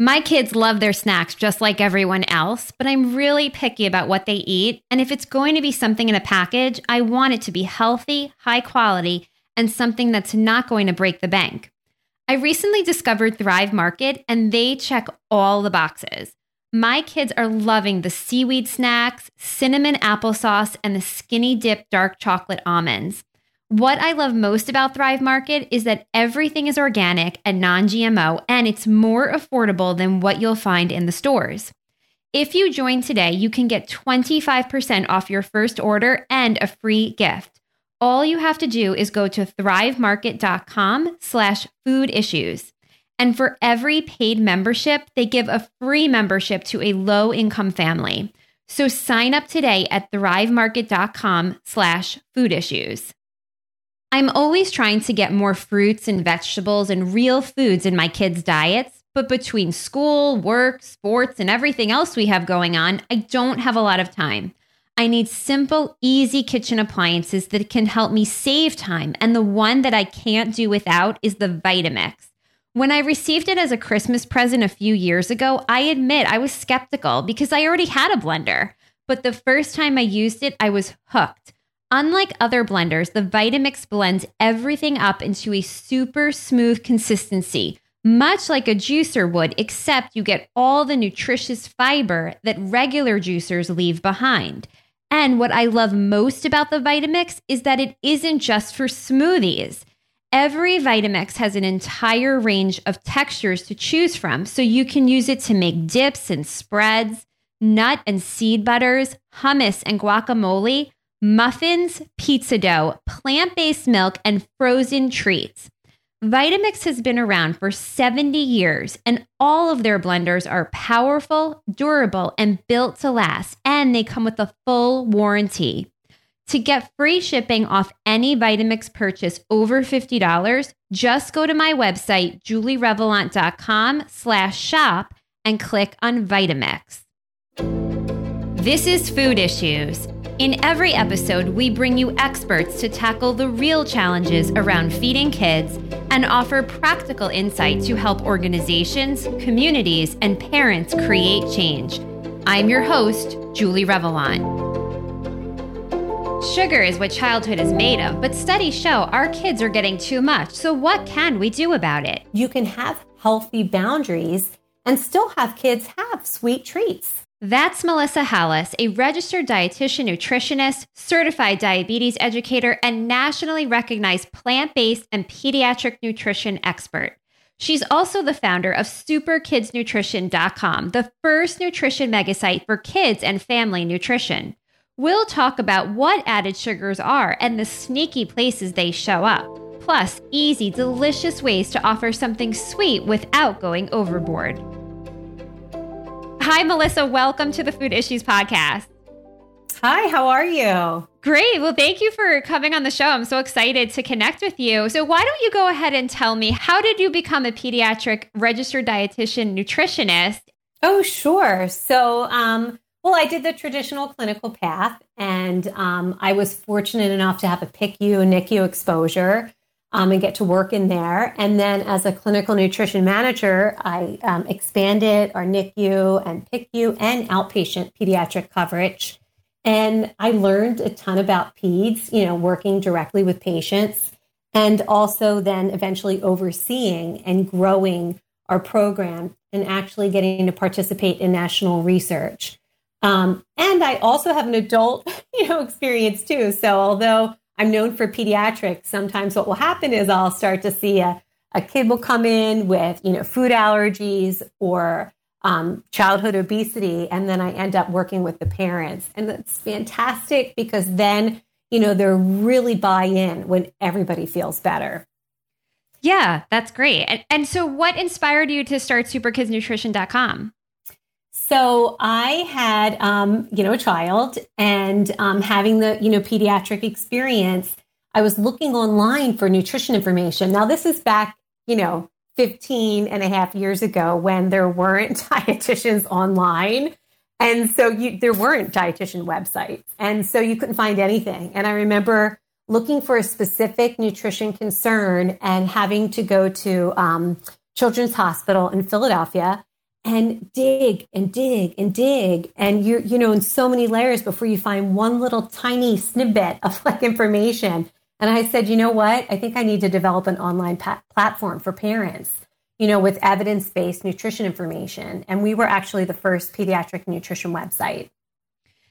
My kids love their snacks just like everyone else, but I'm really picky about what they eat. And if it's going to be something in a package, I want it to be healthy, high quality, and something that's not going to break the bank. I recently discovered Thrive Market and they check all the boxes. My kids are loving the seaweed snacks, cinnamon applesauce, and the skinny dip dark chocolate almonds. What I love most about Thrive Market is that everything is organic and non GMO, and it's more affordable than what you'll find in the stores. If you join today, you can get 25% off your first order and a free gift. All you have to do is go to thrivemarket.com slash food issues. And for every paid membership, they give a free membership to a low income family. So sign up today at thrivemarket.com slash food issues. I'm always trying to get more fruits and vegetables and real foods in my kids' diets, but between school, work, sports, and everything else we have going on, I don't have a lot of time. I need simple, easy kitchen appliances that can help me save time, and the one that I can't do without is the Vitamix. When I received it as a Christmas present a few years ago, I admit I was skeptical because I already had a blender. But the first time I used it, I was hooked. Unlike other blenders, the Vitamix blends everything up into a super smooth consistency, much like a juicer would, except you get all the nutritious fiber that regular juicers leave behind. And what I love most about the Vitamix is that it isn't just for smoothies. Every Vitamix has an entire range of textures to choose from, so you can use it to make dips and spreads, nut and seed butters, hummus and guacamole muffins, pizza dough, plant based milk, and frozen treats. Vitamix has been around for 70 years, and all of their blenders are powerful, durable, and built to last, and they come with a full warranty. To get free shipping off any Vitamix purchase over $50, just go to my website, julierevelant.com slash shop and click on Vitamix. This is Food Issues in every episode, we bring you experts to tackle the real challenges around feeding kids and offer practical insight to help organizations, communities, and parents create change. I'm your host, Julie Revelant. Sugar is what childhood is made of, but studies show our kids are getting too much. So, what can we do about it? You can have healthy boundaries and still have kids have sweet treats. That's Melissa Halas, a registered dietitian nutritionist, certified diabetes educator, and nationally recognized plant based and pediatric nutrition expert. She's also the founder of superkidsnutrition.com, the first nutrition megasite for kids and family nutrition. We'll talk about what added sugars are and the sneaky places they show up, plus easy, delicious ways to offer something sweet without going overboard. Hi, Melissa. Welcome to the Food Issues Podcast. Hi, how are you? Great. Well, thank you for coming on the show. I'm so excited to connect with you. So, why don't you go ahead and tell me how did you become a pediatric registered dietitian nutritionist? Oh, sure. So, um, well, I did the traditional clinical path, and um, I was fortunate enough to have a PICU and NICU exposure um, and get to work in there. And then as a clinical nutrition manager, I um, expanded our NICU and PICU and outpatient pediatric coverage. And I learned a ton about PEDS, you know, working directly with patients and also then eventually overseeing and growing our program and actually getting to participate in national research. Um, and I also have an adult, you know, experience too. So although I'm known for pediatrics. Sometimes what will happen is I'll start to see a, a kid will come in with, you know, food allergies or um, childhood obesity, and then I end up working with the parents. And that's fantastic because then, you know, they're really buy in when everybody feels better. Yeah, that's great. And, and so, what inspired you to start superkidsnutrition.com? So I had, um, you know, a child and um, having the, you know, pediatric experience, I was looking online for nutrition information. Now, this is back, you know, 15 and a half years ago when there weren't dietitians online. And so you, there weren't dietitian websites. And so you couldn't find anything. And I remember looking for a specific nutrition concern and having to go to um, Children's Hospital in Philadelphia and dig and dig and dig. And you're you know in so many layers before you find one little tiny snippet of like information. And i said you know what? I think i need to develop an online pa- platform for parents you know with evidence-based nutrition information. And we were actually the first pediatric nutrition website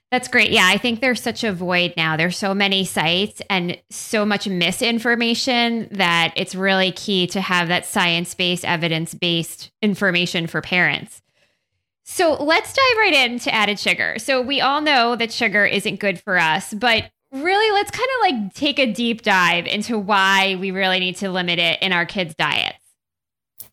that's great. Yeah, I think there's such a void now. There's so many sites and so much misinformation that it's really key to have that science based, evidence based information for parents. So let's dive right into added sugar. So we all know that sugar isn't good for us, but really let's kind of like take a deep dive into why we really need to limit it in our kids' diets.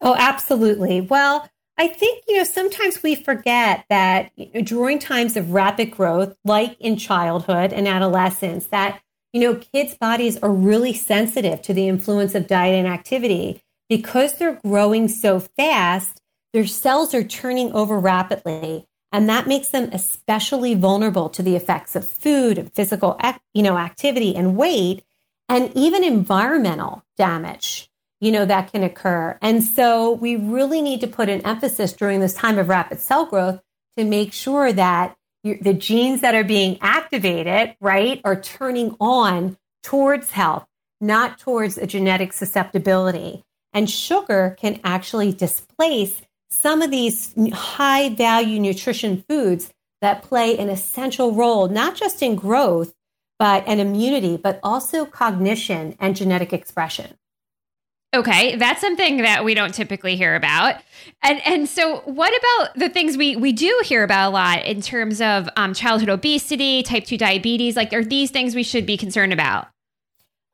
Oh, absolutely. Well, I think, you know, sometimes we forget that during times of rapid growth, like in childhood and adolescence, that, you know, kids' bodies are really sensitive to the influence of diet and activity. Because they're growing so fast, their cells are turning over rapidly. And that makes them especially vulnerable to the effects of food and physical, you know, activity and weight, and even environmental damage you know, that can occur. And so we really need to put an emphasis during this time of rapid cell growth to make sure that the genes that are being activated, right, are turning on towards health, not towards a genetic susceptibility. And sugar can actually displace some of these high value nutrition foods that play an essential role, not just in growth, but and immunity, but also cognition and genetic expression. Okay, that's something that we don't typically hear about. And and so what about the things we we do hear about a lot in terms of um, childhood obesity, type 2 diabetes? Like are these things we should be concerned about?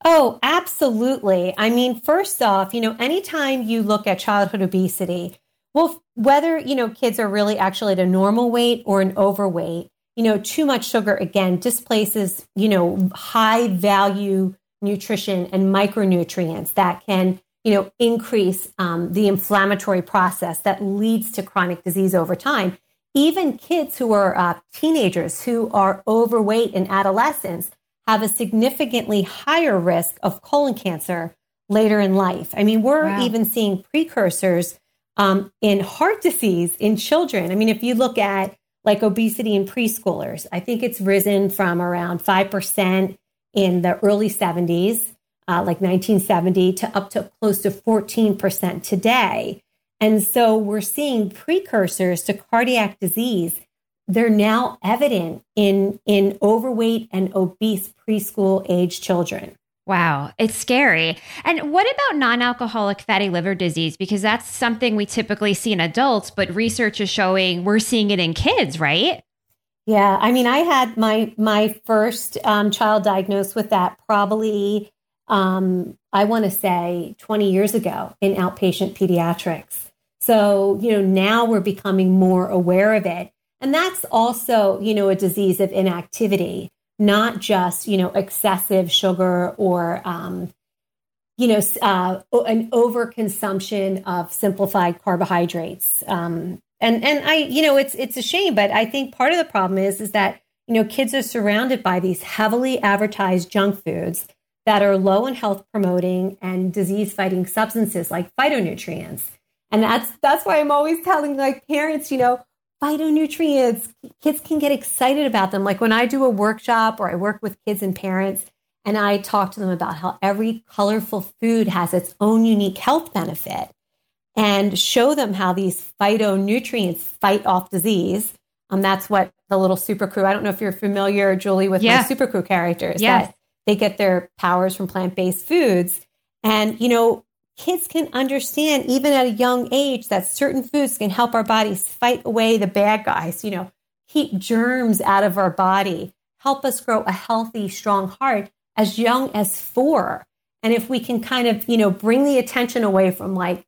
Oh, absolutely. I mean, first off, you know, anytime you look at childhood obesity, well, whether, you know, kids are really actually at a normal weight or an overweight, you know, too much sugar again displaces, you know, high value nutrition and micronutrients that can you know, increase um, the inflammatory process that leads to chronic disease over time. Even kids who are uh, teenagers who are overweight in adolescence have a significantly higher risk of colon cancer later in life. I mean, we're wow. even seeing precursors um, in heart disease in children. I mean, if you look at like obesity in preschoolers, I think it's risen from around 5% in the early 70s uh, like 1970 to up to close to 14% today. And so we're seeing precursors to cardiac disease. They're now evident in, in overweight and obese preschool age children. Wow, it's scary. And what about non alcoholic fatty liver disease? Because that's something we typically see in adults, but research is showing we're seeing it in kids, right? Yeah, I mean, I had my my first um, child diagnosed with that probably um, I want to say 20 years ago in outpatient pediatrics. So, you know, now we're becoming more aware of it. And that's also, you know, a disease of inactivity, not just, you know, excessive sugar or, um, you know, uh, an overconsumption of simplified carbohydrates. Um, and and I, you know, it's it's a shame, but I think part of the problem is is that you know kids are surrounded by these heavily advertised junk foods that are low in health promoting and disease fighting substances like phytonutrients. And that's that's why I'm always telling like parents, you know, phytonutrients, kids can get excited about them. Like when I do a workshop or I work with kids and parents and I talk to them about how every colorful food has its own unique health benefit and show them how these phytonutrients fight off disease. Um, that's what the little super crew. I don't know if you're familiar, Julie, with yeah. my super crew characters. Yes. They get their powers from plant based foods. And, you know, kids can understand even at a young age that certain foods can help our bodies fight away the bad guys, you know, keep germs out of our body, help us grow a healthy, strong heart as young as four. And if we can kind of, you know, bring the attention away from like,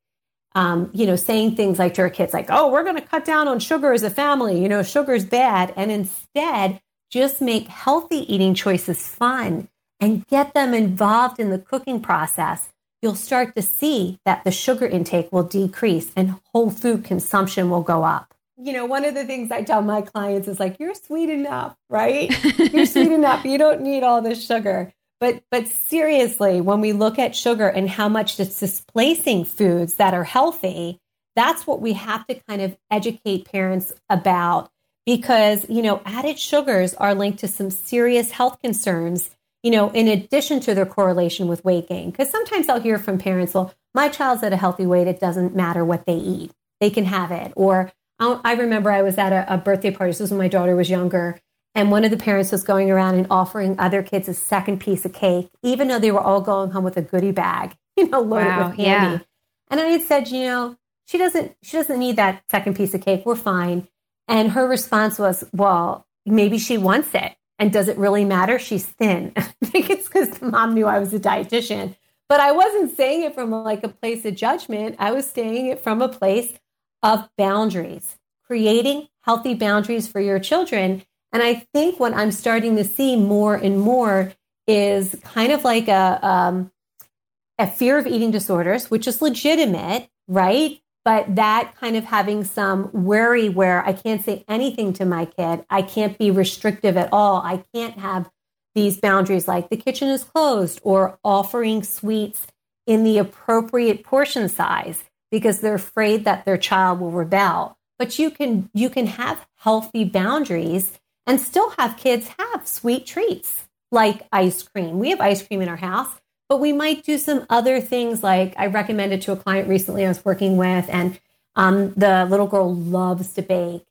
um, you know, saying things like to our kids, like, oh, we're going to cut down on sugar as a family, you know, sugar's bad. And instead, just make healthy eating choices fun and get them involved in the cooking process, you'll start to see that the sugar intake will decrease and whole food consumption will go up. You know, one of the things I tell my clients is like, you're sweet enough, right? you're sweet enough. You don't need all this sugar. But but seriously, when we look at sugar and how much it's displacing foods that are healthy, that's what we have to kind of educate parents about because, you know, added sugars are linked to some serious health concerns, you know, in addition to their correlation with weight gain. Because sometimes I'll hear from parents, well, my child's at a healthy weight. It doesn't matter what they eat, they can have it. Or I remember I was at a, a birthday party. This was when my daughter was younger. And one of the parents was going around and offering other kids a second piece of cake, even though they were all going home with a goodie bag, you know, loaded wow, with candy. Yeah. And I had said, you know, she doesn't she doesn't need that second piece of cake. We're fine. And her response was, well, maybe she wants it. And does it really matter? She's thin. I think it's because the mom knew I was a dietitian. But I wasn't saying it from like a place of judgment. I was saying it from a place of boundaries, creating healthy boundaries for your children. And I think what I'm starting to see more and more is kind of like a um, a fear of eating disorders, which is legitimate, right? But that kind of having some worry where I can't say anything to my kid, I can't be restrictive at all, I can't have these boundaries like the kitchen is closed or offering sweets in the appropriate portion size because they're afraid that their child will rebel. But you can you can have healthy boundaries and still have kids have sweet treats like ice cream. We have ice cream in our house, but we might do some other things like I recommended to a client recently I was working with, and um, the little girl loves to bake.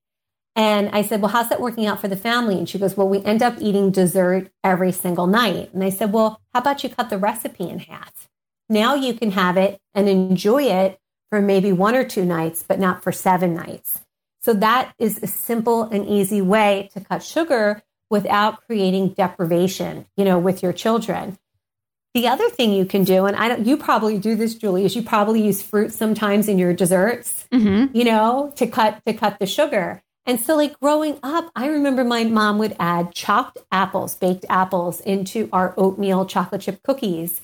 And I said, Well, how's that working out for the family? And she goes, Well, we end up eating dessert every single night. And I said, Well, how about you cut the recipe in half? Now you can have it and enjoy it for maybe one or two nights, but not for seven nights. So that is a simple and easy way to cut sugar without creating deprivation, you know, with your children. The other thing you can do, and I don't, you probably do this, Julie, is you probably use fruit sometimes in your desserts, mm-hmm. you know, to cut to cut the sugar. And so, like growing up, I remember my mom would add chopped apples, baked apples, into our oatmeal chocolate chip cookies.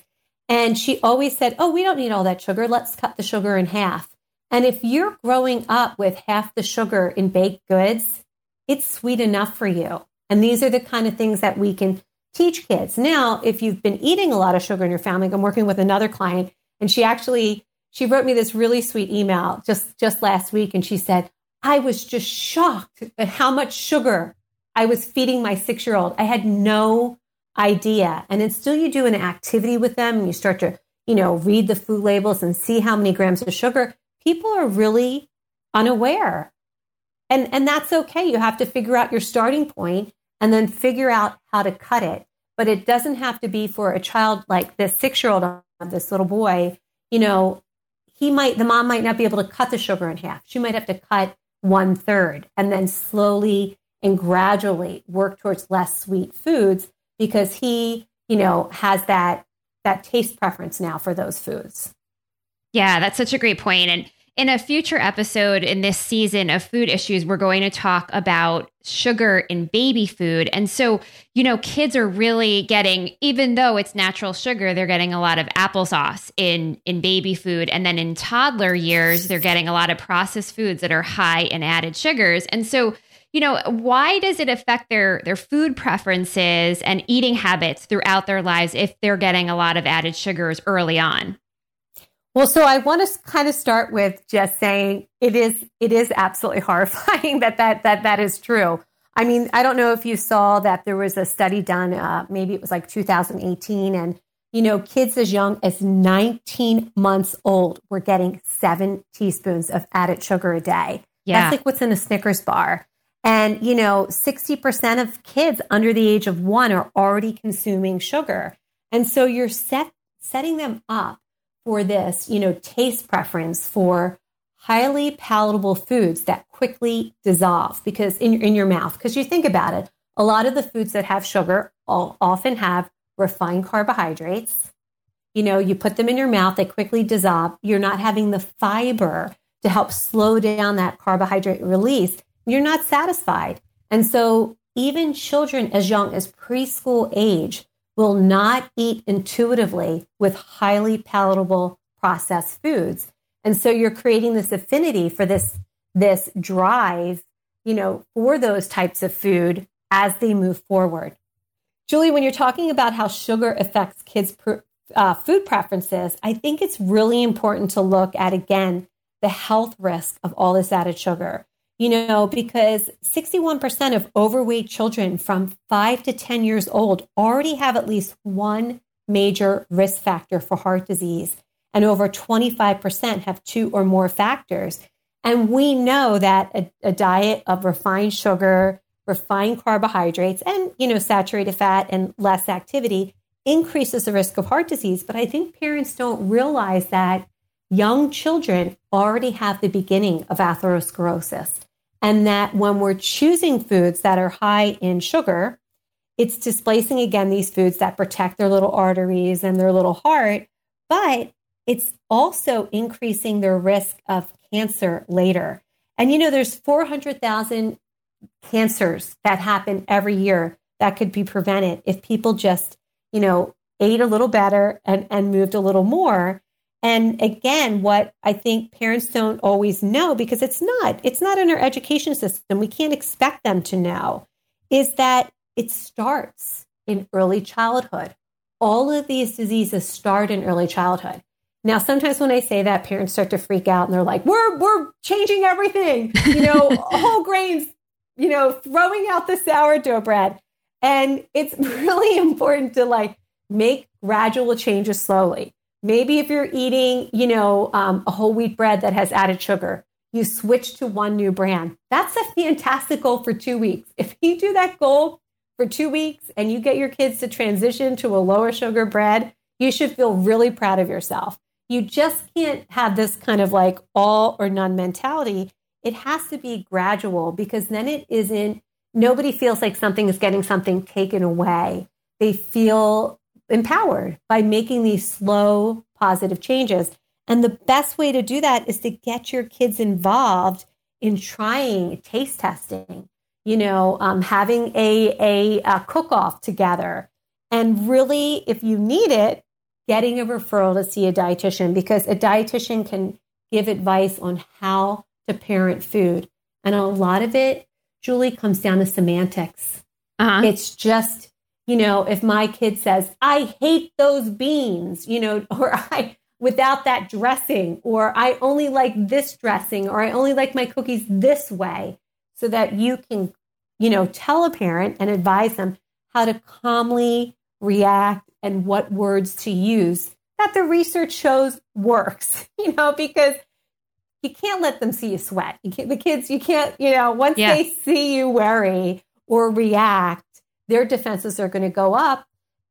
And she always said, Oh, we don't need all that sugar. Let's cut the sugar in half. And if you're growing up with half the sugar in baked goods, it's sweet enough for you. And these are the kind of things that we can teach kids. Now, if you've been eating a lot of sugar in your family, I'm working with another client and she actually she wrote me this really sweet email just just last week and she said, "I was just shocked at how much sugar I was feeding my 6-year-old. I had no idea." And still you do an activity with them and you start to, you know, read the food labels and see how many grams of sugar people are really unaware. And, and that's okay. You have to figure out your starting point and then figure out how to cut it. But it doesn't have to be for a child like this six year old, this little boy. You know, he might, the mom might not be able to cut the sugar in half. She might have to cut one third and then slowly and gradually work towards less sweet foods because he, you know, has that that taste preference now for those foods. Yeah, that's such a great point. And in a future episode in this season of food issues, we're going to talk about sugar in baby food. And so, you know, kids are really getting, even though it's natural sugar, they're getting a lot of applesauce in, in baby food. And then in toddler years, they're getting a lot of processed foods that are high in added sugars. And so, you know, why does it affect their their food preferences and eating habits throughout their lives if they're getting a lot of added sugars early on? Well, so I want to kind of start with just saying it is it is absolutely horrifying that that that that is true. I mean, I don't know if you saw that there was a study done, uh, maybe it was like 2018, and you know, kids as young as 19 months old were getting seven teaspoons of added sugar a day. Yeah. That's like what's in a Snickers bar. And, you know, 60% of kids under the age of one are already consuming sugar. And so you're set, setting them up for this, you know, taste preference for highly palatable foods that quickly dissolve because in in your mouth. Because you think about it, a lot of the foods that have sugar often have refined carbohydrates. You know, you put them in your mouth, they quickly dissolve. You're not having the fiber to help slow down that carbohydrate release. You're not satisfied. And so, even children as young as preschool age will not eat intuitively with highly palatable processed foods. And so you're creating this affinity for this, this drive, you know, for those types of food as they move forward. Julie, when you're talking about how sugar affects kids' uh, food preferences, I think it's really important to look at again the health risk of all this added sugar. You know, because 61% of overweight children from five to 10 years old already have at least one major risk factor for heart disease, and over 25% have two or more factors. And we know that a, a diet of refined sugar, refined carbohydrates, and you know, saturated fat and less activity increases the risk of heart disease. But I think parents don't realize that young children already have the beginning of atherosclerosis. And that when we're choosing foods that are high in sugar, it's displacing again these foods that protect their little arteries and their little heart, but it's also increasing their risk of cancer later. And you know, there's 400,000 cancers that happen every year that could be prevented if people just, you know, ate a little better and, and moved a little more. And again, what I think parents don't always know because it's not, it's not in our education system. We can't expect them to know is that it starts in early childhood. All of these diseases start in early childhood. Now, sometimes when I say that, parents start to freak out and they're like, we're, we're changing everything, you know, whole grains, you know, throwing out the sourdough bread. And it's really important to like make gradual changes slowly. Maybe if you're eating, you know, um, a whole wheat bread that has added sugar, you switch to one new brand. That's a fantastic goal for two weeks. If you do that goal for two weeks and you get your kids to transition to a lower sugar bread, you should feel really proud of yourself. You just can't have this kind of like all or none mentality. It has to be gradual because then it isn't, nobody feels like something is getting something taken away. They feel empowered by making these slow, positive changes. And the best way to do that is to get your kids involved in trying taste testing, you know, um, having a, a, a cook off together. And really, if you need it, getting a referral to see a dietitian because a dietitian can give advice on how to parent food. And a lot of it, Julie, comes down to semantics. Uh-huh. It's just, you know, if my kid says, I hate those beans, you know, or I, without that dressing, or I only like this dressing, or I only like my cookies this way, so that you can, you know, tell a parent and advise them how to calmly react and what words to use that the research shows works, you know, because you can't let them see you sweat. You the kids, you can't, you know, once yeah. they see you worry or react, their defenses are going to go up.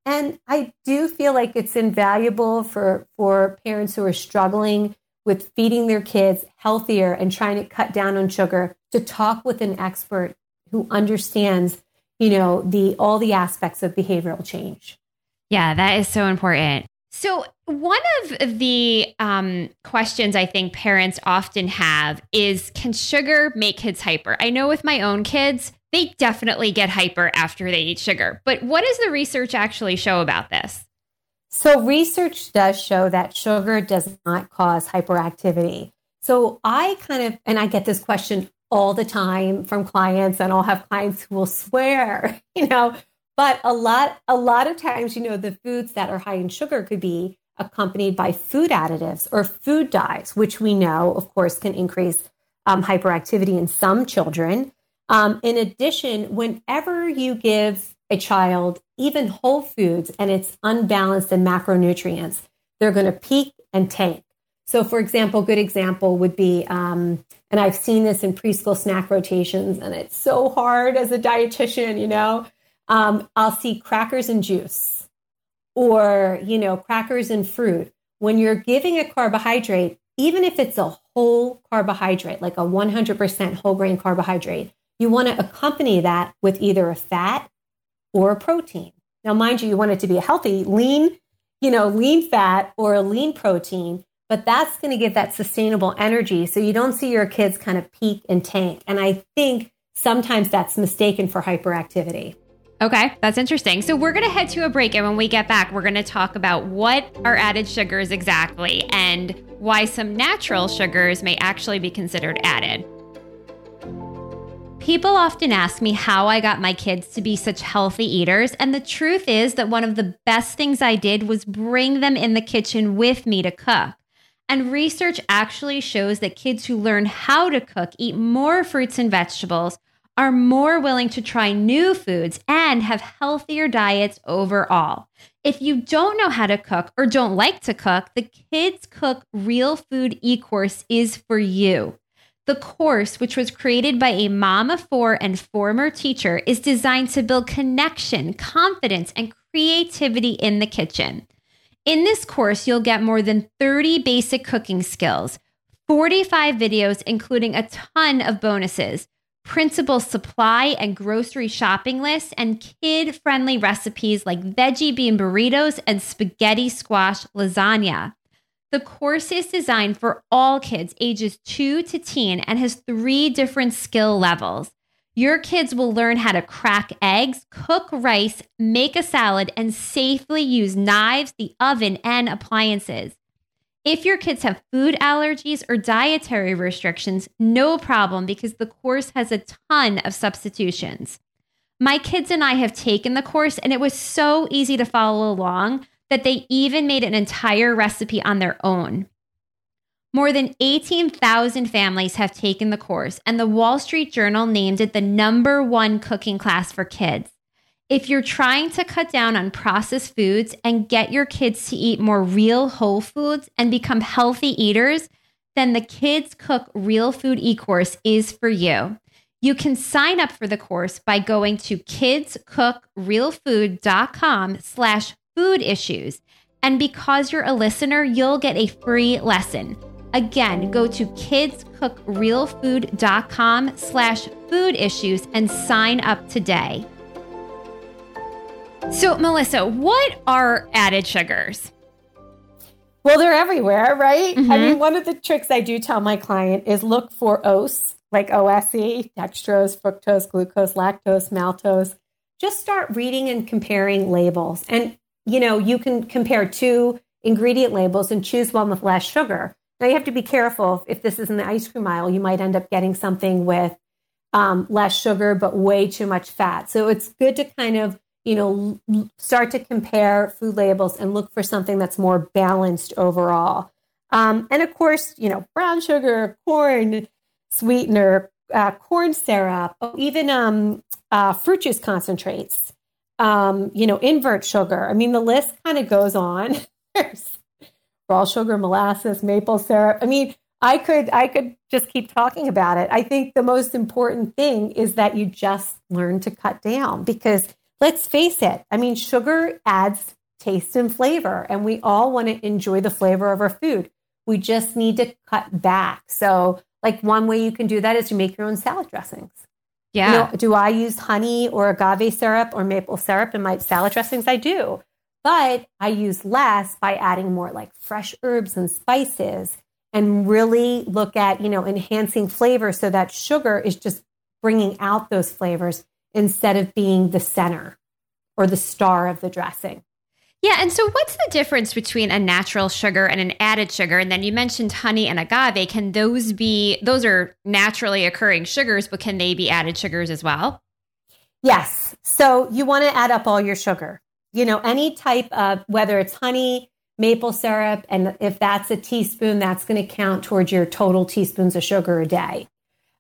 And I do feel like it's invaluable for, for parents who are struggling with feeding their kids healthier and trying to cut down on sugar to talk with an expert who understands, you know, the all the aspects of behavioral change. Yeah, that is so important. So, one of the um, questions I think parents often have is Can sugar make kids hyper? I know with my own kids, they definitely get hyper after they eat sugar. But what does the research actually show about this? So, research does show that sugar does not cause hyperactivity. So, I kind of, and I get this question all the time from clients, and I'll have clients who will swear, you know, but a lot, a lot of times, you know, the foods that are high in sugar could be accompanied by food additives or food dyes, which we know, of course, can increase um, hyperactivity in some children. Um, in addition, whenever you give a child even whole foods and it's unbalanced in macronutrients, they're going to peak and tank. So, for example, good example would be, um, and I've seen this in preschool snack rotations, and it's so hard as a dietitian, you know, um, I'll see crackers and juice or, you know, crackers and fruit. When you're giving a carbohydrate, even if it's a whole carbohydrate, like a 100% whole grain carbohydrate, you want to accompany that with either a fat or a protein. Now, mind you, you want it to be a healthy, lean, you know, lean fat or a lean protein, but that's going to give that sustainable energy so you don't see your kids kind of peak and tank. And I think sometimes that's mistaken for hyperactivity. Okay, that's interesting. So we're going to head to a break. And when we get back, we're going to talk about what are added sugars exactly and why some natural sugars may actually be considered added. People often ask me how I got my kids to be such healthy eaters. And the truth is that one of the best things I did was bring them in the kitchen with me to cook. And research actually shows that kids who learn how to cook eat more fruits and vegetables, are more willing to try new foods, and have healthier diets overall. If you don't know how to cook or don't like to cook, the Kids Cook Real Food e course is for you. The course, which was created by a mom of four and former teacher, is designed to build connection, confidence, and creativity in the kitchen. In this course, you'll get more than 30 basic cooking skills, 45 videos, including a ton of bonuses, principal supply and grocery shopping lists, and kid friendly recipes like veggie bean burritos and spaghetti squash lasagna. The course is designed for all kids ages 2 to teen and has three different skill levels. Your kids will learn how to crack eggs, cook rice, make a salad, and safely use knives, the oven, and appliances. If your kids have food allergies or dietary restrictions, no problem because the course has a ton of substitutions. My kids and I have taken the course, and it was so easy to follow along that they even made an entire recipe on their own. More than 18,000 families have taken the course, and the Wall Street Journal named it the number one cooking class for kids. If you're trying to cut down on processed foods and get your kids to eat more real whole foods and become healthy eaters, then the Kids Cook Real Food e-course is for you. You can sign up for the course by going to kidscookrealfood.com slash food issues. And because you're a listener, you'll get a free lesson. Again, go to kidscookrealfood.com slash food issues and sign up today. So, Melissa, what are added sugars? Well, they're everywhere, right? Mm-hmm. I mean, one of the tricks I do tell my client is look for OSE, like OSE, dextrose, fructose, glucose, lactose, maltose. Just start reading and comparing labels. And you know, you can compare two ingredient labels and choose one with less sugar. Now you have to be careful. If this is in the ice cream aisle, you might end up getting something with um, less sugar but way too much fat. So it's good to kind of you know start to compare food labels and look for something that's more balanced overall. Um, and of course, you know, brown sugar, corn sweetener, uh, corn syrup, even um, uh, fruit juice concentrates um, you know, invert sugar. I mean, the list kind of goes on. Raw sugar, molasses, maple syrup. I mean, I could I could just keep talking about it. I think the most important thing is that you just learn to cut down because let's face it. I mean, sugar adds taste and flavor and we all want to enjoy the flavor of our food. We just need to cut back. So, like one way you can do that is to make your own salad dressings. Yeah. You know, do I use honey or agave syrup or maple syrup in my salad dressings? I do. But I use less by adding more like fresh herbs and spices and really look at, you know, enhancing flavor so that sugar is just bringing out those flavors instead of being the center or the star of the dressing. Yeah. And so, what's the difference between a natural sugar and an added sugar? And then you mentioned honey and agave. Can those be, those are naturally occurring sugars, but can they be added sugars as well? Yes. So, you want to add up all your sugar. You know, any type of, whether it's honey, maple syrup, and if that's a teaspoon, that's going to count towards your total teaspoons of sugar a day.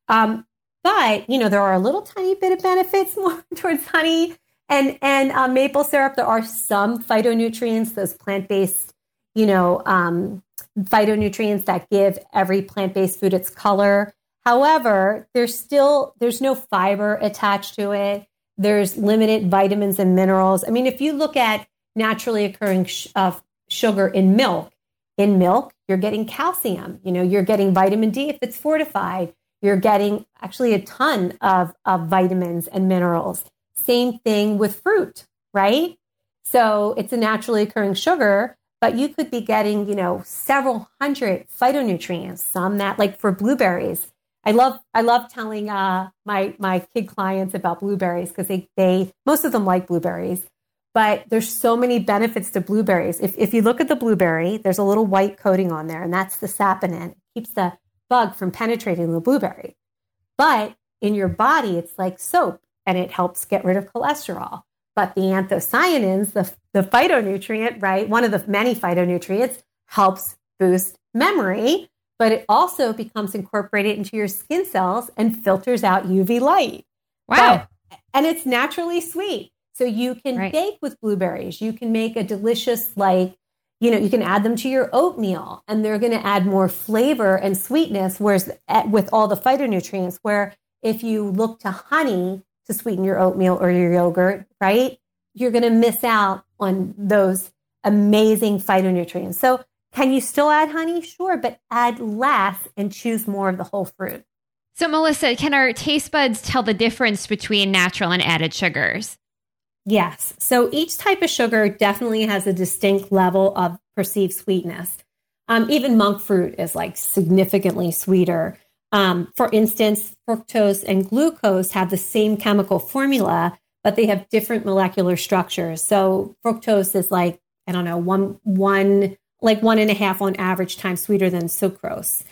Um, but, you know, there are a little tiny bit of benefits more towards honey and and uh, maple syrup, there are some phytonutrients, those plant based, you know, um, phytonutrients that give every plant based food its color. However, there's still there's no fiber attached to it. There's limited vitamins and minerals. I mean, if you look at naturally occurring sh- uh, sugar in milk, in milk you're getting calcium. You know, you're getting vitamin D if it's fortified. You're getting actually a ton of, of vitamins and minerals. Same thing with fruit, right? So it's a naturally occurring sugar, but you could be getting, you know, several hundred phytonutrients, some that like for blueberries. I love I love telling uh, my my kid clients about blueberries because they they most of them like blueberries, but there's so many benefits to blueberries. If if you look at the blueberry, there's a little white coating on there, and that's the saponin. It keeps the bug from penetrating the blueberry. But in your body, it's like soap and it helps get rid of cholesterol. But the anthocyanins, the, the phytonutrient, right, one of the many phytonutrients, helps boost memory, but it also becomes incorporated into your skin cells and filters out UV light. Wow. But, and it's naturally sweet. So you can right. bake with blueberries. You can make a delicious, like, you know, you can add them to your oatmeal and they're going to add more flavor and sweetness. Whereas eh, with all the phytonutrients, where if you look to honey to sweeten your oatmeal or your yogurt, right, you're going to miss out on those amazing phytonutrients. So, can you still add honey? Sure, but add less and choose more of the whole fruit. So, Melissa, can our taste buds tell the difference between natural and added sugars? Yes. So, each type of sugar definitely has a distinct level of perceived sweetness. Um, even monk fruit is like significantly sweeter. Um, for instance, fructose and glucose have the same chemical formula, but they have different molecular structures. So fructose is like, I don't know, one, one, like one and a half on average times sweeter than sucrose.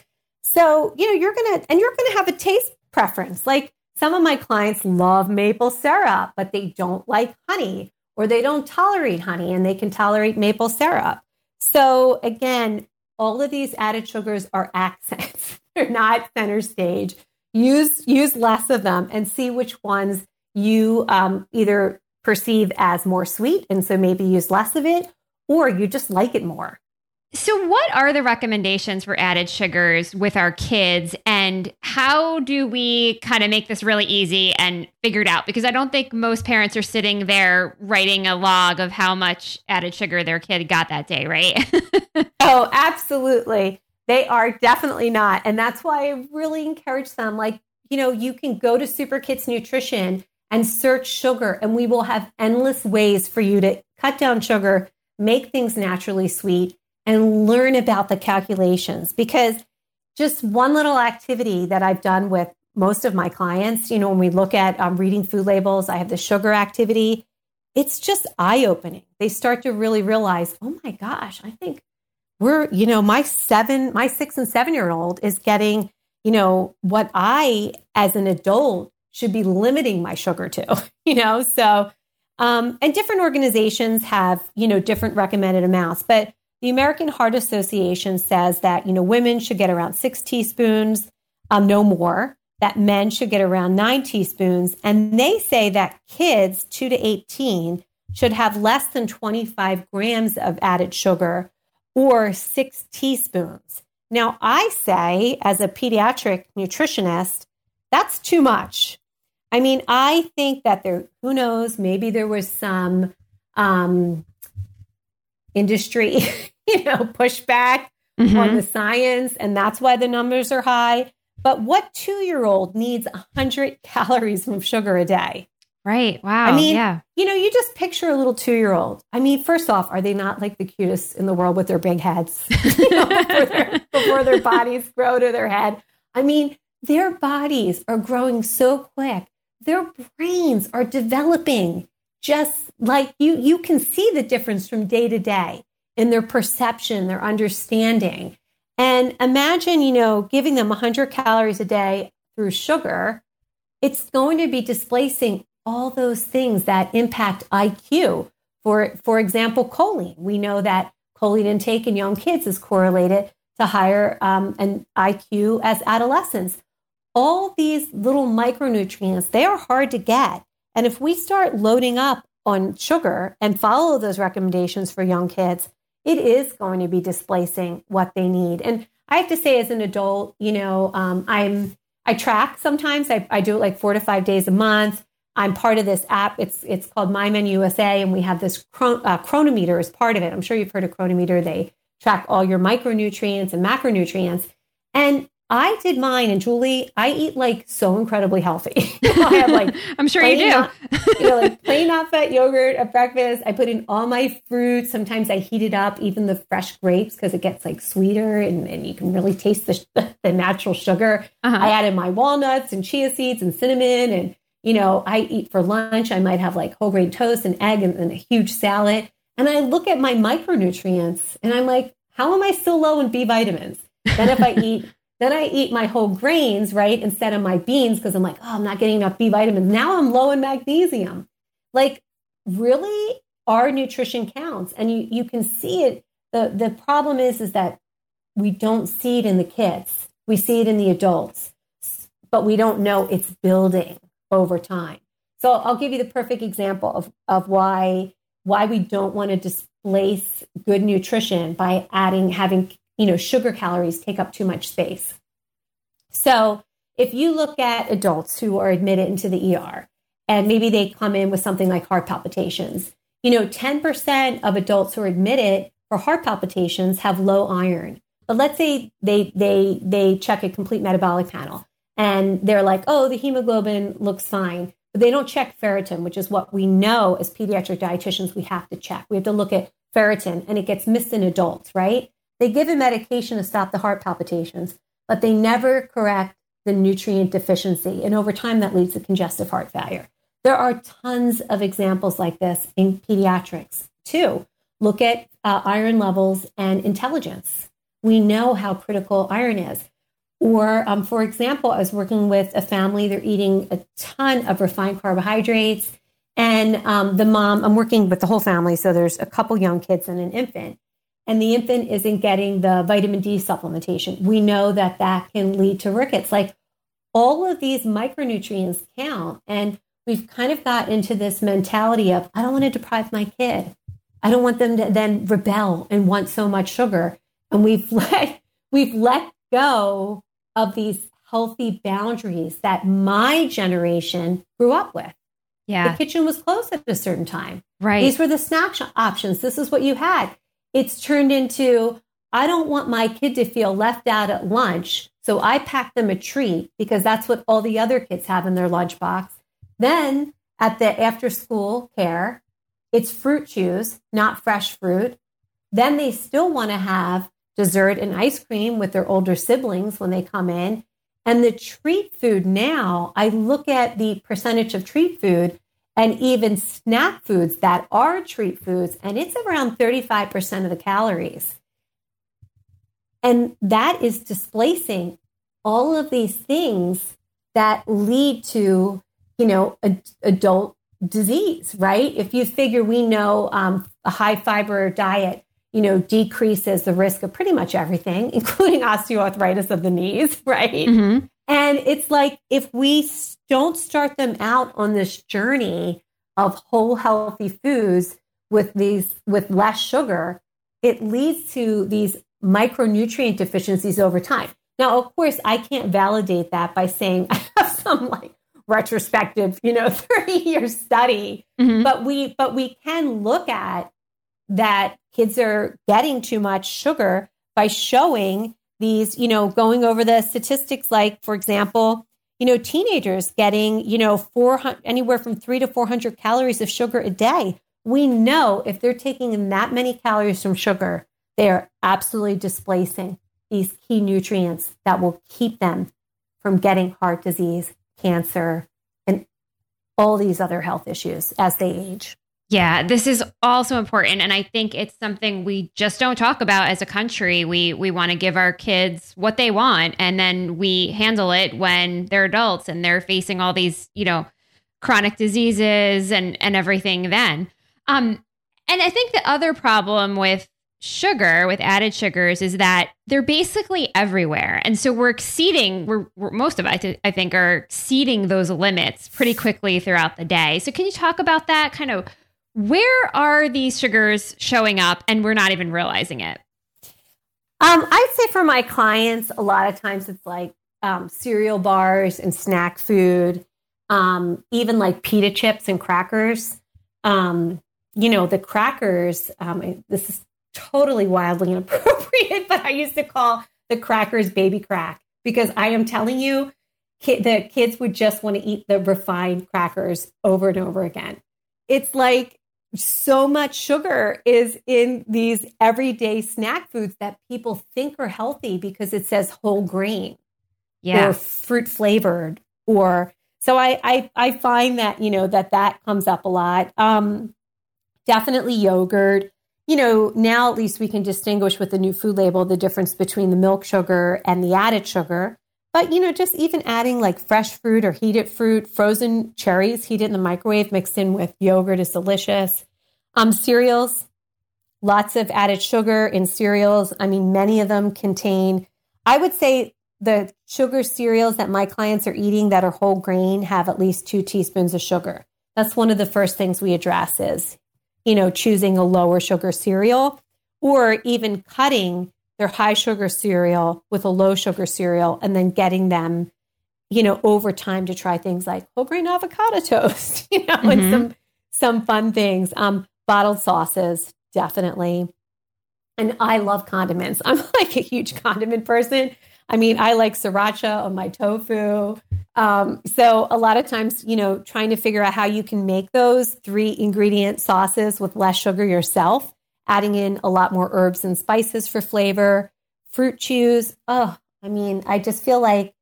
So, you know, you're to, and you're to have a taste preference. Like some of my clients love maple syrup, but they don't like honey or they don't tolerate honey and they can tolerate maple syrup. So again, all of these added sugars are accents. They're not center stage. Use use less of them and see which ones you um, either perceive as more sweet, and so maybe use less of it, or you just like it more. So, what are the recommendations for added sugars with our kids, and how do we kind of make this really easy and figured out? Because I don't think most parents are sitting there writing a log of how much added sugar their kid got that day, right? oh, absolutely. They are definitely not. And that's why I really encourage them. Like, you know, you can go to Super Kids Nutrition and search sugar, and we will have endless ways for you to cut down sugar, make things naturally sweet, and learn about the calculations. Because just one little activity that I've done with most of my clients, you know, when we look at um, reading food labels, I have the sugar activity. It's just eye opening. They start to really realize, oh my gosh, I think we're, you know, my seven, my six and seven year old is getting, you know, what I as an adult should be limiting my sugar to, you know? So, um, and different organizations have, you know, different recommended amounts, but the American Heart Association says that, you know, women should get around six teaspoons, um, no more, that men should get around nine teaspoons. And they say that kids two to 18 should have less than 25 grams of added sugar or six teaspoons. Now, I say, as a pediatric nutritionist, that's too much. I mean, I think that there, who knows, maybe there was some um, industry, you know, pushback mm-hmm. on the science, and that's why the numbers are high. But what two year old needs 100 calories from sugar a day? Right. Wow. I mean, yeah. you know, you just picture a little two year old. I mean, first off, are they not like the cutest in the world with their big heads you know, before, their, before their bodies grow to their head? I mean, their bodies are growing so quick. Their brains are developing just like you. You can see the difference from day to day in their perception, their understanding. And imagine, you know, giving them 100 calories a day through sugar. It's going to be displacing all those things that impact IQ. For, for example, choline. We know that choline intake in young kids is correlated to higher um, an IQ as adolescents. All these little micronutrients, they are hard to get. And if we start loading up on sugar and follow those recommendations for young kids, it is going to be displacing what they need. And I have to say, as an adult, you know, um, I'm I track sometimes. I, I do it like four to five days a month. I'm part of this app. It's it's called MyMen USA, and we have this chron- uh, Cronometer as part of it. I'm sure you've heard of Cronometer. They track all your micronutrients and macronutrients. And I did mine, and Julie, I eat like so incredibly healthy. I have like I'm sure you do. Not, you know, like plain not fat yogurt at breakfast. I put in all my fruit. Sometimes I heat it up, even the fresh grapes, because it gets like sweeter, and, and you can really taste the, the natural sugar. Uh-huh. I added my walnuts and chia seeds and cinnamon and you know, I eat for lunch, I might have like whole grain toast and egg and, and a huge salad. And I look at my micronutrients and I'm like, how am I still low in B vitamins? Then if I eat, then I eat my whole grains, right? Instead of my beans, because I'm like, oh, I'm not getting enough B vitamins. Now I'm low in magnesium. Like, really, our nutrition counts. And you you can see it. The the problem is, is that we don't see it in the kids. We see it in the adults, but we don't know it's building over time. So I'll give you the perfect example of, of why why we don't want to displace good nutrition by adding having you know sugar calories take up too much space. So if you look at adults who are admitted into the ER and maybe they come in with something like heart palpitations, you know, 10% of adults who are admitted for heart palpitations have low iron. But let's say they they they check a complete metabolic panel and they're like, "Oh, the hemoglobin looks fine." But they don't check ferritin, which is what we know as pediatric dietitians we have to check. We have to look at ferritin and it gets missed in adults, right? They give a medication to stop the heart palpitations, but they never correct the nutrient deficiency. And over time, that leads to congestive heart failure. There are tons of examples like this in pediatrics too. Look at uh, iron levels and intelligence. We know how critical iron is. Or, um, for example, I was working with a family, they're eating a ton of refined carbohydrates. And um, the mom, I'm working with the whole family, so there's a couple young kids and an infant and the infant isn't getting the vitamin D supplementation. We know that that can lead to rickets. Like all of these micronutrients count. And we've kind of got into this mentality of, I don't want to deprive my kid. I don't want them to then rebel and want so much sugar. And we've let, we've let go of these healthy boundaries that my generation grew up with. Yeah. The kitchen was closed at a certain time. Right. These were the snack options. This is what you had it's turned into I don't want my kid to feel left out at lunch. So I pack them a treat because that's what all the other kids have in their lunchbox. Then at the after school care, it's fruit chews, not fresh fruit. Then they still want to have dessert and ice cream with their older siblings when they come in. And the treat food now, I look at the percentage of treat food and even snack foods that are treat foods, and it's around 35% of the calories. And that is displacing all of these things that lead to, you know, a, adult disease, right? If you figure we know um, a high fiber diet, you know, decreases the risk of pretty much everything, including osteoarthritis of the knees, right? Mm-hmm. And it's like if we don't start them out on this journey of whole healthy foods with these with less sugar, it leads to these micronutrient deficiencies over time. Now, of course, I can't validate that by saying I have some like retrospective, you know, 30 year study, mm-hmm. but we but we can look at that kids are getting too much sugar by showing these, you know, going over the statistics like, for example, you know, teenagers getting, you know, 400, anywhere from three to 400 calories of sugar a day. We know if they're taking in that many calories from sugar, they are absolutely displacing these key nutrients that will keep them from getting heart disease, cancer, and all these other health issues as they age. Yeah, this is also important and I think it's something we just don't talk about as a country. We we want to give our kids what they want and then we handle it when they're adults and they're facing all these, you know, chronic diseases and and everything then. Um and I think the other problem with sugar with added sugars is that they're basically everywhere and so we're exceeding we're, we're, most of us i think are exceeding those limits pretty quickly throughout the day so can you talk about that kind of where are these sugars showing up and we're not even realizing it? Um, I'd say for my clients, a lot of times it's like um, cereal bars and snack food, um, even like pita chips and crackers. Um, you know, the crackers, um, this is totally wildly inappropriate, but I used to call the crackers baby crack because I am telling you, ki- the kids would just want to eat the refined crackers over and over again. It's like so much sugar is in these everyday snack foods that people think are healthy because it says whole grain yeah. or fruit flavored or so I, I i find that you know that that comes up a lot. Um definitely yogurt. You know now at least we can distinguish with the new food label the difference between the milk sugar and the added sugar. But you know just even adding like fresh fruit or heated fruit frozen cherries heated in the microwave mixed in with yogurt is delicious um, cereals, lots of added sugar in cereals. I mean, many of them contain, I would say, the sugar cereals that my clients are eating that are whole grain have at least two teaspoons of sugar. That's one of the first things we address is, you know, choosing a lower sugar cereal or even cutting their high sugar cereal with a low sugar cereal and then getting them, you know, over time to try things like whole grain avocado toast, you know, mm-hmm. and some some fun things. Um, bottled sauces, definitely. And I love condiments. I'm like a huge condiment person. I mean, I like sriracha on my tofu. Um, so a lot of times, you know, trying to figure out how you can make those three ingredient sauces with less sugar yourself, adding in a lot more herbs and spices for flavor, fruit chews. Oh, I mean, I just feel like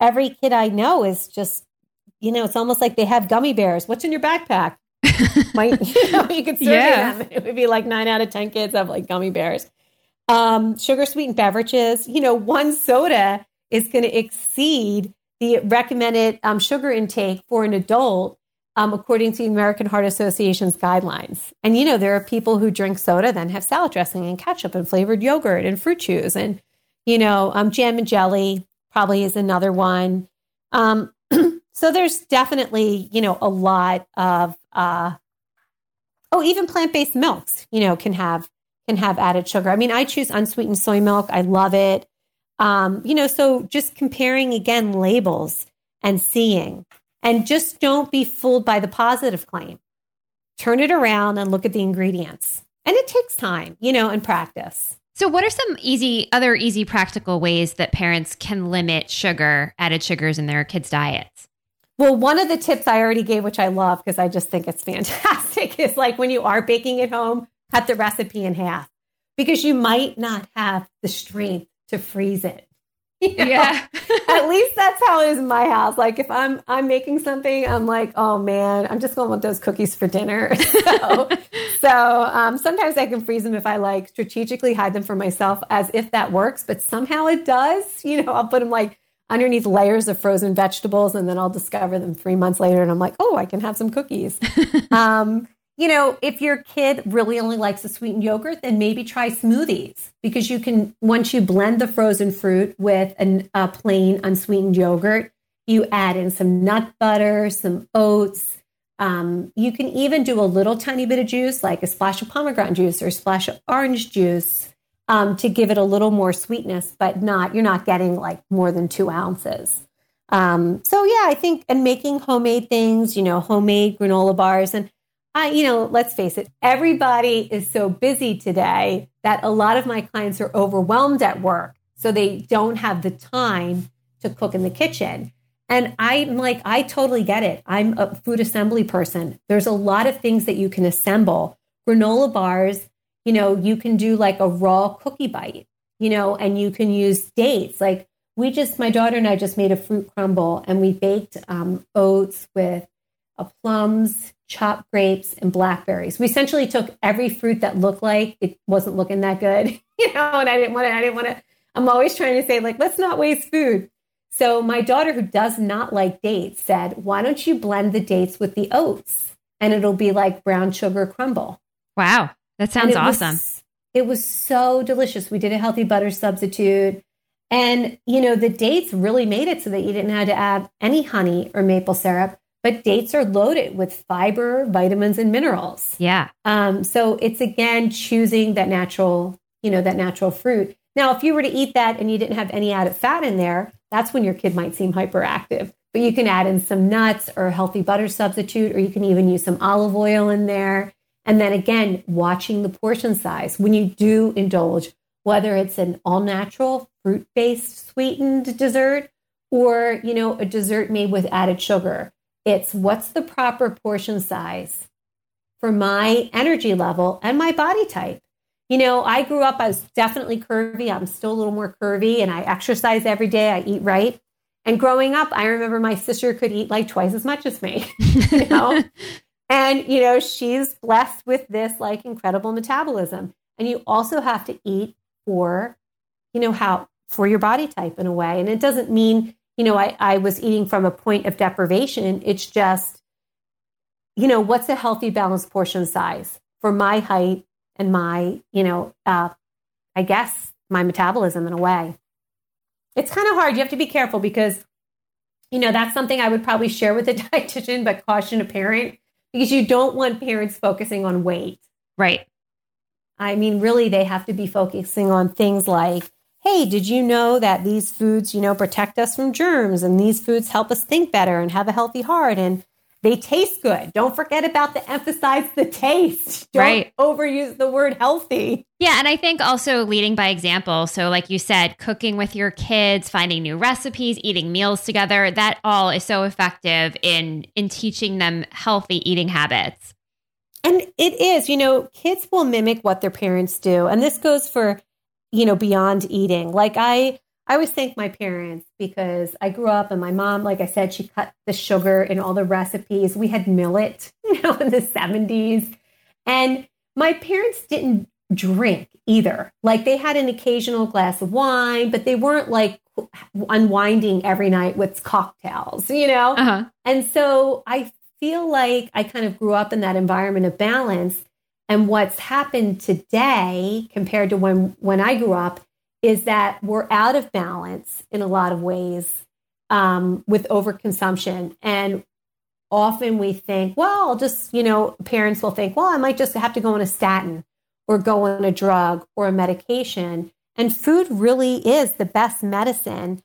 every kid I know is just, you know, it's almost like they have gummy bears. What's in your backpack? Might, you know, you could survey yeah. them. It would be like nine out of 10 kids have like gummy bears. Um, sugar sweetened beverages, you know, one soda is going to exceed the recommended um, sugar intake for an adult um, according to the American Heart Association's guidelines. And, you know, there are people who drink soda, then have salad dressing and ketchup and flavored yogurt and fruit chews. And, you know, um, jam and jelly probably is another one. Um, so there's definitely, you know, a lot of, uh, oh, even plant based milks, you know, can have can have added sugar. I mean, I choose unsweetened soy milk. I love it. Um, you know, so just comparing again labels and seeing, and just don't be fooled by the positive claim. Turn it around and look at the ingredients. And it takes time, you know, and practice. So, what are some easy, other easy practical ways that parents can limit sugar, added sugars in their kids' diets? Well, one of the tips I already gave, which I love because I just think it's fantastic, is like when you are baking at home, cut the recipe in half because you might not have the strength to freeze it. You know? Yeah. At least that's how it is in my house. Like if I'm I'm making something, I'm like, oh man, I'm just going to want those cookies for dinner. So, so um, sometimes I can freeze them if I like strategically hide them for myself, as if that works. But somehow it does. You know, I'll put them like underneath layers of frozen vegetables, and then I'll discover them three months later, and I'm like, oh, I can have some cookies. um, you know, if your kid really only likes a sweetened yogurt, then maybe try smoothies because you can, once you blend the frozen fruit with an, a plain unsweetened yogurt, you add in some nut butter, some oats. Um, you can even do a little tiny bit of juice, like a splash of pomegranate juice or a splash of orange juice, um, to give it a little more sweetness, but not, you're not getting like more than two ounces. Um, so yeah, I think, and making homemade things, you know, homemade granola bars. And I, you know, let's face it, everybody is so busy today that a lot of my clients are overwhelmed at work. So they don't have the time to cook in the kitchen. And I'm like, I totally get it. I'm a food assembly person. There's a lot of things that you can assemble. Granola bars, you know, you can do like a raw cookie bite, you know, and you can use dates. Like we just, my daughter and I just made a fruit crumble and we baked um, oats with uh, plums, chopped grapes, and blackberries. We essentially took every fruit that looked like it wasn't looking that good, you know, and I didn't want to, I didn't want to, I'm always trying to say, like, let's not waste food. So my daughter, who does not like dates, said, why don't you blend the dates with the oats and it'll be like brown sugar crumble? Wow. That sounds it awesome. Was, it was so delicious. We did a healthy butter substitute. And, you know, the dates really made it so that you didn't have to add any honey or maple syrup but dates are loaded with fiber, vitamins, and minerals. Yeah. Um, so it's again choosing that natural, you know, that natural fruit. Now, if you were to eat that and you didn't have any added fat in there, that's when your kid might seem hyperactive. But you can add in some nuts or a healthy butter substitute, or you can even use some olive oil in there. And then again, watching the portion size when you do indulge, whether it's an all natural fruit based sweetened dessert or, you know, a dessert made with added sugar it's what's the proper portion size for my energy level and my body type. You know, I grew up, I was definitely curvy. I'm still a little more curvy and I exercise every day. I eat right. And growing up, I remember my sister could eat like twice as much as me, you know? and, you know, she's blessed with this like incredible metabolism. And you also have to eat for, you know, how, for your body type in a way. And it doesn't mean you know, I, I was eating from a point of deprivation. It's just, you know, what's a healthy balanced portion size for my height and my, you know, uh, I guess my metabolism in a way. It's kind of hard. You have to be careful because, you know, that's something I would probably share with a dietitian, but caution a parent because you don't want parents focusing on weight. Right. I mean, really, they have to be focusing on things like, hey, did you know that these foods, you know, protect us from germs and these foods help us think better and have a healthy heart and they taste good. Don't forget about the emphasize the taste. Don't right. overuse the word healthy. Yeah, and I think also leading by example. So like you said, cooking with your kids, finding new recipes, eating meals together, that all is so effective in in teaching them healthy eating habits. And it is, you know, kids will mimic what their parents do. And this goes for, you know, beyond eating. Like I I always thank my parents because I grew up and my mom, like I said, she cut the sugar in all the recipes. We had millet, you know, in the 70s. And my parents didn't drink either. Like they had an occasional glass of wine, but they weren't like unwinding every night with cocktails, you know? Uh-huh. And so I feel like I kind of grew up in that environment of balance. And what's happened today compared to when when I grew up is that we're out of balance in a lot of ways um, with overconsumption. And often we think, well, just, you know, parents will think, well, I might just have to go on a statin or go on a drug or a medication. And food really is the best medicine.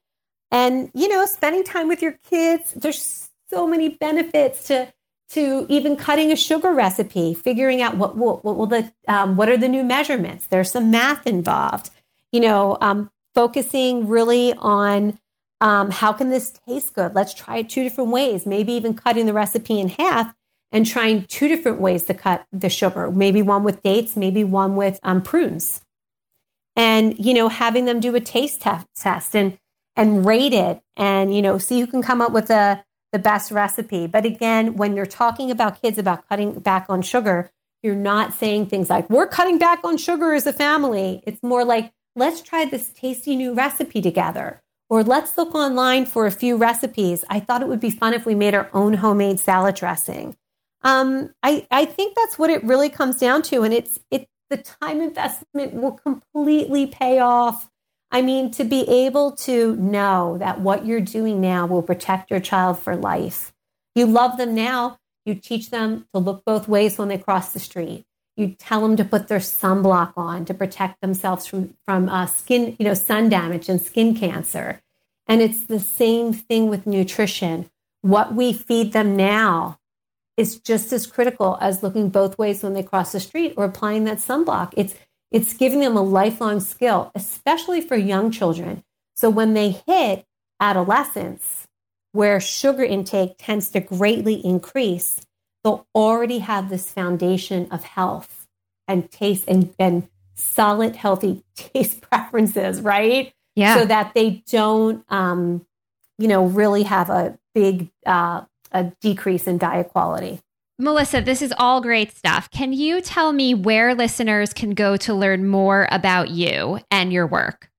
And, you know, spending time with your kids, there's so many benefits to to even cutting a sugar recipe, figuring out what what, what will the um, what are the new measurements. There's some math involved. You know, um, focusing really on um, how can this taste good. Let's try it two different ways. Maybe even cutting the recipe in half and trying two different ways to cut the sugar. Maybe one with dates, maybe one with um, prunes, and you know, having them do a taste test and and rate it, and you know, see who can come up with a the best recipe. But again, when you're talking about kids about cutting back on sugar, you're not saying things like, we're cutting back on sugar as a family. It's more like, let's try this tasty new recipe together. Or let's look online for a few recipes. I thought it would be fun if we made our own homemade salad dressing. Um, I, I think that's what it really comes down to. And it's, it, the time investment will completely pay off I mean, to be able to know that what you're doing now will protect your child for life. You love them now. You teach them to look both ways when they cross the street. You tell them to put their sunblock on to protect themselves from, from uh, skin, you know, sun damage and skin cancer. And it's the same thing with nutrition. What we feed them now is just as critical as looking both ways when they cross the street or applying that sunblock. It's it's giving them a lifelong skill, especially for young children. So when they hit adolescence, where sugar intake tends to greatly increase, they'll already have this foundation of health and taste and, and solid, healthy taste preferences, right? Yeah. So that they don't, um, you know, really have a big uh, a decrease in diet quality. Melissa, this is all great stuff. Can you tell me where listeners can go to learn more about you and your work?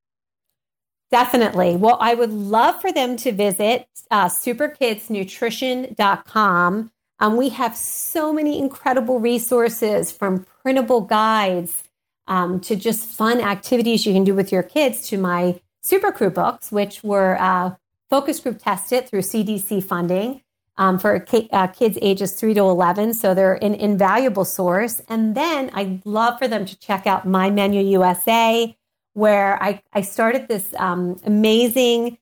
Definitely. Well, I would love for them to visit uh, superkidsnutrition.com. Um, we have so many incredible resources from printable guides um, to just fun activities you can do with your kids to my Super Crew books, which were uh, focus group tested through CDC funding um, for uh, kids ages 3 to 11. So they're an invaluable source. And then I'd love for them to check out My Menu USA, where I, I started this um, amazing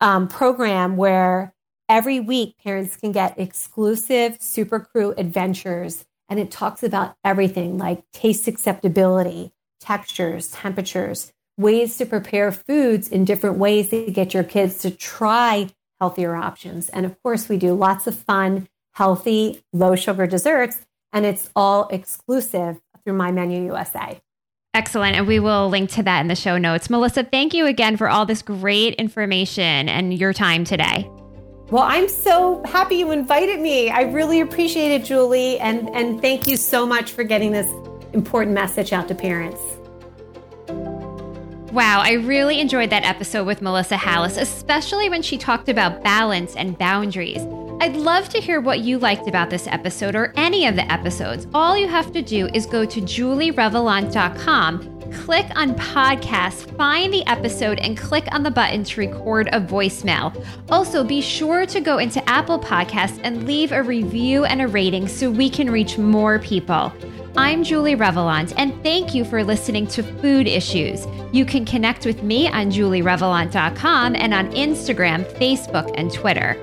um, program where every week parents can get exclusive Super Crew adventures. And it talks about everything like taste acceptability, textures, temperatures, ways to prepare foods in different ways to get your kids to try healthier options. And of course, we do lots of fun, healthy, low sugar desserts, and it's all exclusive through My Menu USA. Excellent. And we will link to that in the show notes. Melissa, thank you again for all this great information and your time today. Well, I'm so happy you invited me. I really appreciate it, Julie. And, and thank you so much for getting this important message out to parents. Wow, I really enjoyed that episode with Melissa Halas, especially when she talked about balance and boundaries. I'd love to hear what you liked about this episode or any of the episodes. All you have to do is go to julierevelant.com, click on podcast, find the episode, and click on the button to record a voicemail. Also, be sure to go into Apple Podcasts and leave a review and a rating so we can reach more people. I'm Julie Revelant, and thank you for listening to Food Issues. You can connect with me on julierevelant.com and on Instagram, Facebook, and Twitter.